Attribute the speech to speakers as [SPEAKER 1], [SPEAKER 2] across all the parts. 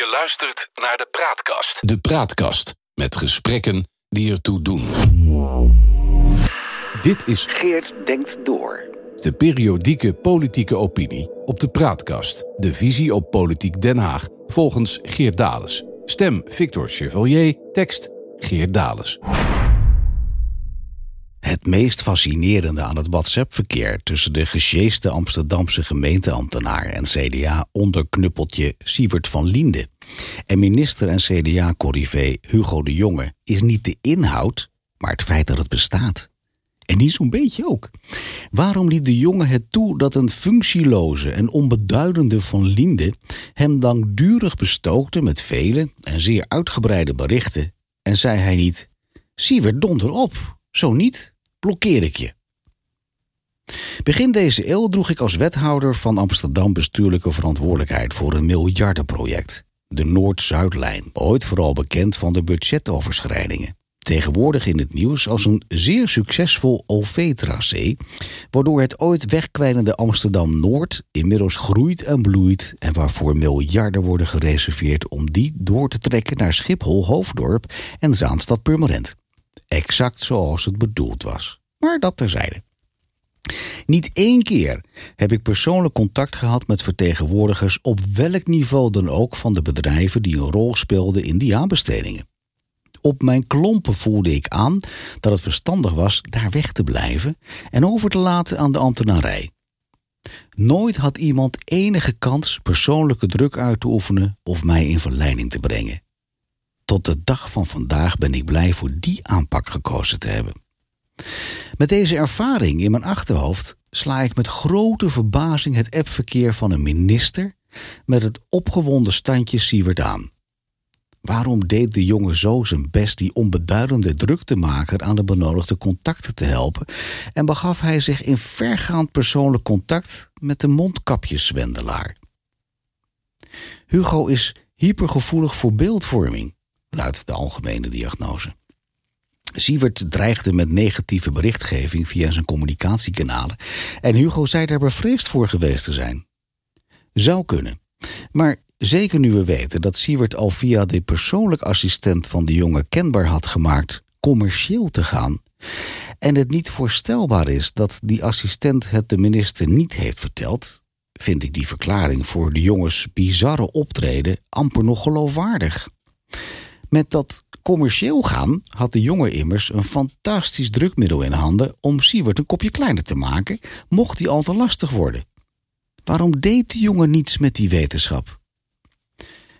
[SPEAKER 1] Je luistert naar de Praatkast.
[SPEAKER 2] De Praatkast met gesprekken die ertoe doen. Dit is
[SPEAKER 3] Geert denkt door.
[SPEAKER 2] de periodieke politieke opinie op de Praatkast. De visie op politiek Den Haag volgens Geert Dales. Stem Victor Chevalier, tekst Geert Dales.
[SPEAKER 4] Het meest fascinerende aan het WhatsApp-verkeer tussen de gesjeeste Amsterdamse gemeenteambtenaar en CDA-onderknuppeltje Sievert van Liende en minister en CDA-corrivé Hugo de Jonge is niet de inhoud, maar het feit dat het bestaat. En niet zo'n beetje ook. Waarom liet de jongen het toe dat een functieloze en onbeduidende van Linde hem langdurig bestookte met vele en zeer uitgebreide berichten en zei hij niet: Sievert, donder op, zo niet, blokkeer ik je. Begin deze eeuw droeg ik als wethouder van Amsterdam bestuurlijke verantwoordelijkheid voor een miljardenproject. De Noord-Zuidlijn, ooit vooral bekend van de budgetoverschrijdingen. Tegenwoordig in het nieuws als een zeer succesvol OV-tracé, waardoor het ooit wegkwijnende Amsterdam-Noord inmiddels groeit en bloeit en waarvoor miljarden worden gereserveerd om die door te trekken naar Schiphol, Hoofddorp en Zaanstad Purmerend. Exact zoals het bedoeld was. Maar dat terzijde. Niet één keer heb ik persoonlijk contact gehad met vertegenwoordigers op welk niveau dan ook van de bedrijven die een rol speelden in die aanbestedingen. Op mijn klompen voelde ik aan dat het verstandig was daar weg te blijven en over te laten aan de ambtenarij. Nooit had iemand enige kans persoonlijke druk uit te oefenen of mij in verleiding te brengen. Tot de dag van vandaag ben ik blij voor die aanpak gekozen te hebben. Met deze ervaring in mijn achterhoofd sla ik met grote verbazing het appverkeer van een minister met het opgewonden standje Siewert aan. Waarom deed de jongen zo zijn best die onbeduidende druktemaker aan de benodigde contacten te helpen en begaf hij zich in vergaand persoonlijk contact met de mondkapjeszwendelaar? Hugo is hypergevoelig voor beeldvorming, luidt de algemene diagnose. Sievert dreigde met negatieve berichtgeving via zijn communicatiekanalen en Hugo zei daar bevreesd voor geweest te zijn. Zou kunnen. Maar zeker nu we weten dat Sievert al via de persoonlijk assistent van de jongen kenbaar had gemaakt commercieel te gaan en het niet voorstelbaar is dat die assistent het de minister niet heeft verteld, vind ik die verklaring voor de jongens bizarre optreden amper nog geloofwaardig. Met dat commercieel gaan had de jongen immers een fantastisch drukmiddel in handen om Siewert een kopje kleiner te maken, mocht hij al te lastig worden. Waarom deed de jongen niets met die wetenschap?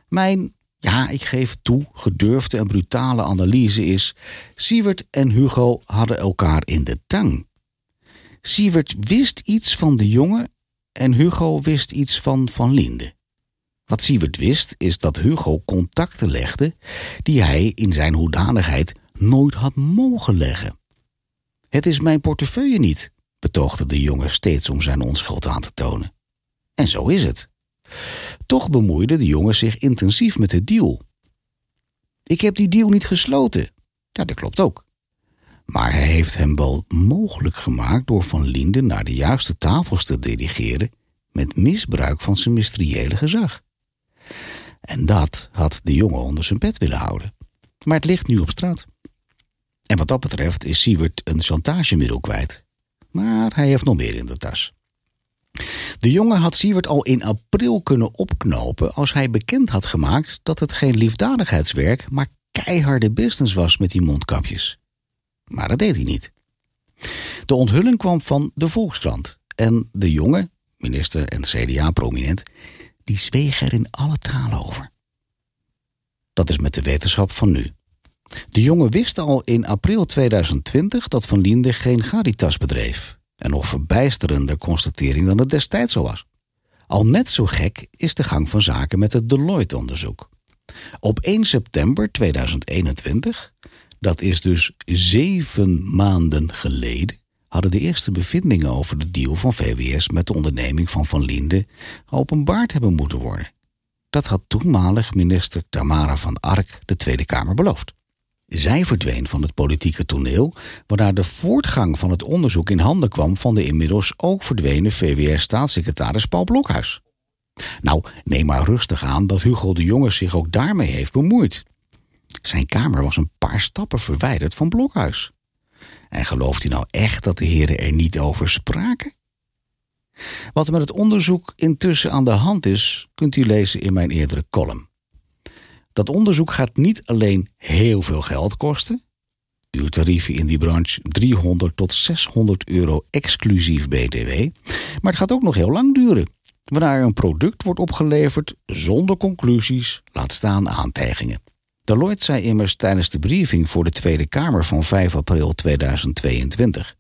[SPEAKER 4] Mijn, ja, ik geef toe, gedurfde en brutale analyse is: Siewert en Hugo hadden elkaar in de tang. Siewert wist iets van de jongen en Hugo wist iets van Van Linde. Wat Siewert wist, is dat Hugo contacten legde die hij in zijn hoedanigheid nooit had mogen leggen. Het is mijn portefeuille niet, betoogde de jongen steeds om zijn onschuld aan te tonen. En zo is het. Toch bemoeide de jongen zich intensief met de deal. Ik heb die deal niet gesloten. Ja, dat klopt ook. Maar hij heeft hem wel mogelijk gemaakt door Van Linden naar de juiste tafels te dirigeren met misbruik van zijn ministeriële gezag. En dat had de jongen onder zijn pet willen houden. Maar het ligt nu op straat. En wat dat betreft is Siewert een chantagemiddel kwijt. Maar hij heeft nog meer in de tas. De jongen had Siewert al in april kunnen opknopen als hij bekend had gemaakt dat het geen liefdadigheidswerk, maar keiharde business was met die mondkapjes. Maar dat deed hij niet. De onthulling kwam van de Volkskrant en de jongen, minister en CDA-prominent, die zweeg er in alle talen over. Dat is met de wetenschap van nu. De jongen wist al in april 2020 dat Van Liende geen Garitas bedreef. Een nog verbijsterender constatering dan het destijds zo was. Al net zo gek is de gang van zaken met het Deloitte-onderzoek. Op 1 september 2021, dat is dus zeven maanden geleden, hadden de eerste bevindingen over de deal van VWS met de onderneming van Van Linde openbaard hebben moeten worden. Dat had toenmalig minister Tamara van Ark de Tweede Kamer beloofd. Zij verdween van het politieke toneel, waarna de voortgang van het onderzoek in handen kwam van de inmiddels ook verdwenen VWS-staatssecretaris Paul Blokhuis. Nou, neem maar rustig aan dat Hugo de Jonge zich ook daarmee heeft bemoeid. Zijn kamer was een paar stappen verwijderd van Blokhuis. En gelooft u nou echt dat de heren er niet over spraken? Wat er met het onderzoek intussen aan de hand is, kunt u lezen in mijn eerdere column. Dat onderzoek gaat niet alleen heel veel geld kosten. Uw tarieven in die branche 300 tot 600 euro exclusief BTW. Maar het gaat ook nog heel lang duren. Waarna er een product wordt opgeleverd zonder conclusies, laat staan aantijgingen. Deloitte zei immers tijdens de briefing voor de Tweede Kamer van 5 april 2022.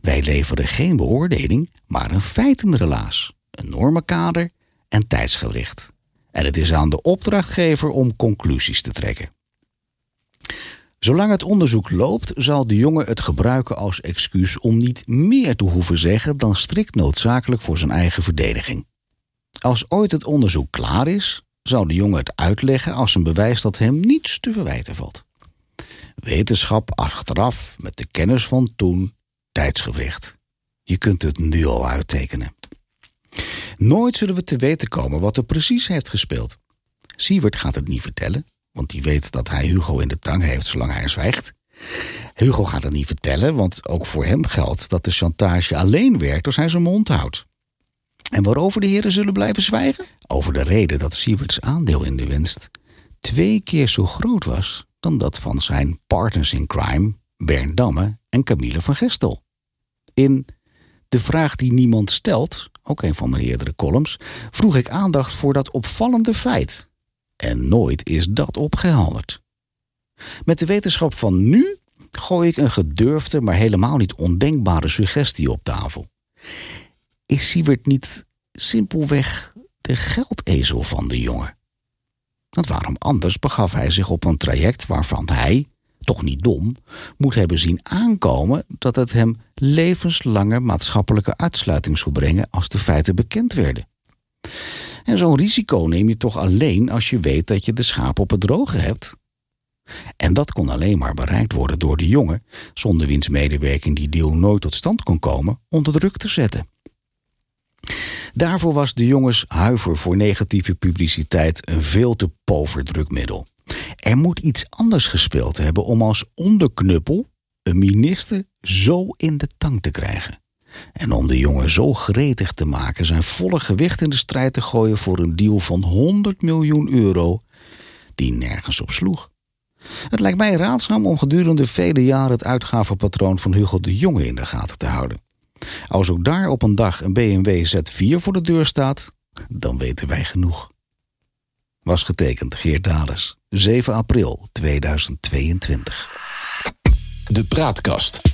[SPEAKER 4] Wij leveren geen beoordeling, maar een feitenrelaas, een normenkader en tijdsgericht. En het is aan de opdrachtgever om conclusies te trekken. Zolang het onderzoek loopt, zal de jongen het gebruiken als excuus om niet meer te hoeven zeggen dan strikt noodzakelijk voor zijn eigen verdediging. Als ooit het onderzoek klaar is, zal de jongen het uitleggen als een bewijs dat hem niets te verwijten valt. Wetenschap achteraf met de kennis van toen, tijdsgewricht. Je kunt het nu al uittekenen. Nooit zullen we te weten komen wat er precies heeft gespeeld. Siewert gaat het niet vertellen, want die weet dat hij Hugo in de tang heeft zolang hij zwijgt. Hugo gaat het niet vertellen, want ook voor hem geldt dat de chantage alleen werkt als hij zijn mond houdt. En waarover de heren zullen blijven zwijgen? Over de reden dat Sieverts aandeel in de winst twee keer zo groot was dan dat van zijn partners in crime, Bern Damme en Camille van Gestel. In De vraag die niemand stelt, ook een van mijn eerdere columns, vroeg ik aandacht voor dat opvallende feit. En nooit is dat opgehelderd. Met de wetenschap van nu gooi ik een gedurfde, maar helemaal niet ondenkbare suggestie op tafel. Is Siewert niet simpelweg de geldezel van de jongen? Want waarom anders begaf hij zich op een traject waarvan hij, toch niet dom, moet hebben zien aankomen dat het hem levenslange maatschappelijke uitsluiting zou brengen als de feiten bekend werden? En zo'n risico neem je toch alleen als je weet dat je de schaap op het droge hebt? En dat kon alleen maar bereikt worden door de jongen, zonder wiens medewerking die deal nooit tot stand kon komen, onder druk te zetten. Daarvoor was de jongens huiver voor negatieve publiciteit een veel te pover drukmiddel. Er moet iets anders gespeeld hebben om als onderknuppel een minister zo in de tang te krijgen. En om de jongen zo gretig te maken zijn volle gewicht in de strijd te gooien voor een deal van 100 miljoen euro, die nergens op sloeg. Het lijkt mij raadzaam om gedurende vele jaren het uitgavenpatroon van Hugo de Jonge in de gaten te houden. Als ook daar op een dag een BMW Z4 voor de deur staat, dan weten wij genoeg. Was getekend Geert Dales, 7 april 2022.
[SPEAKER 2] De Praatkast.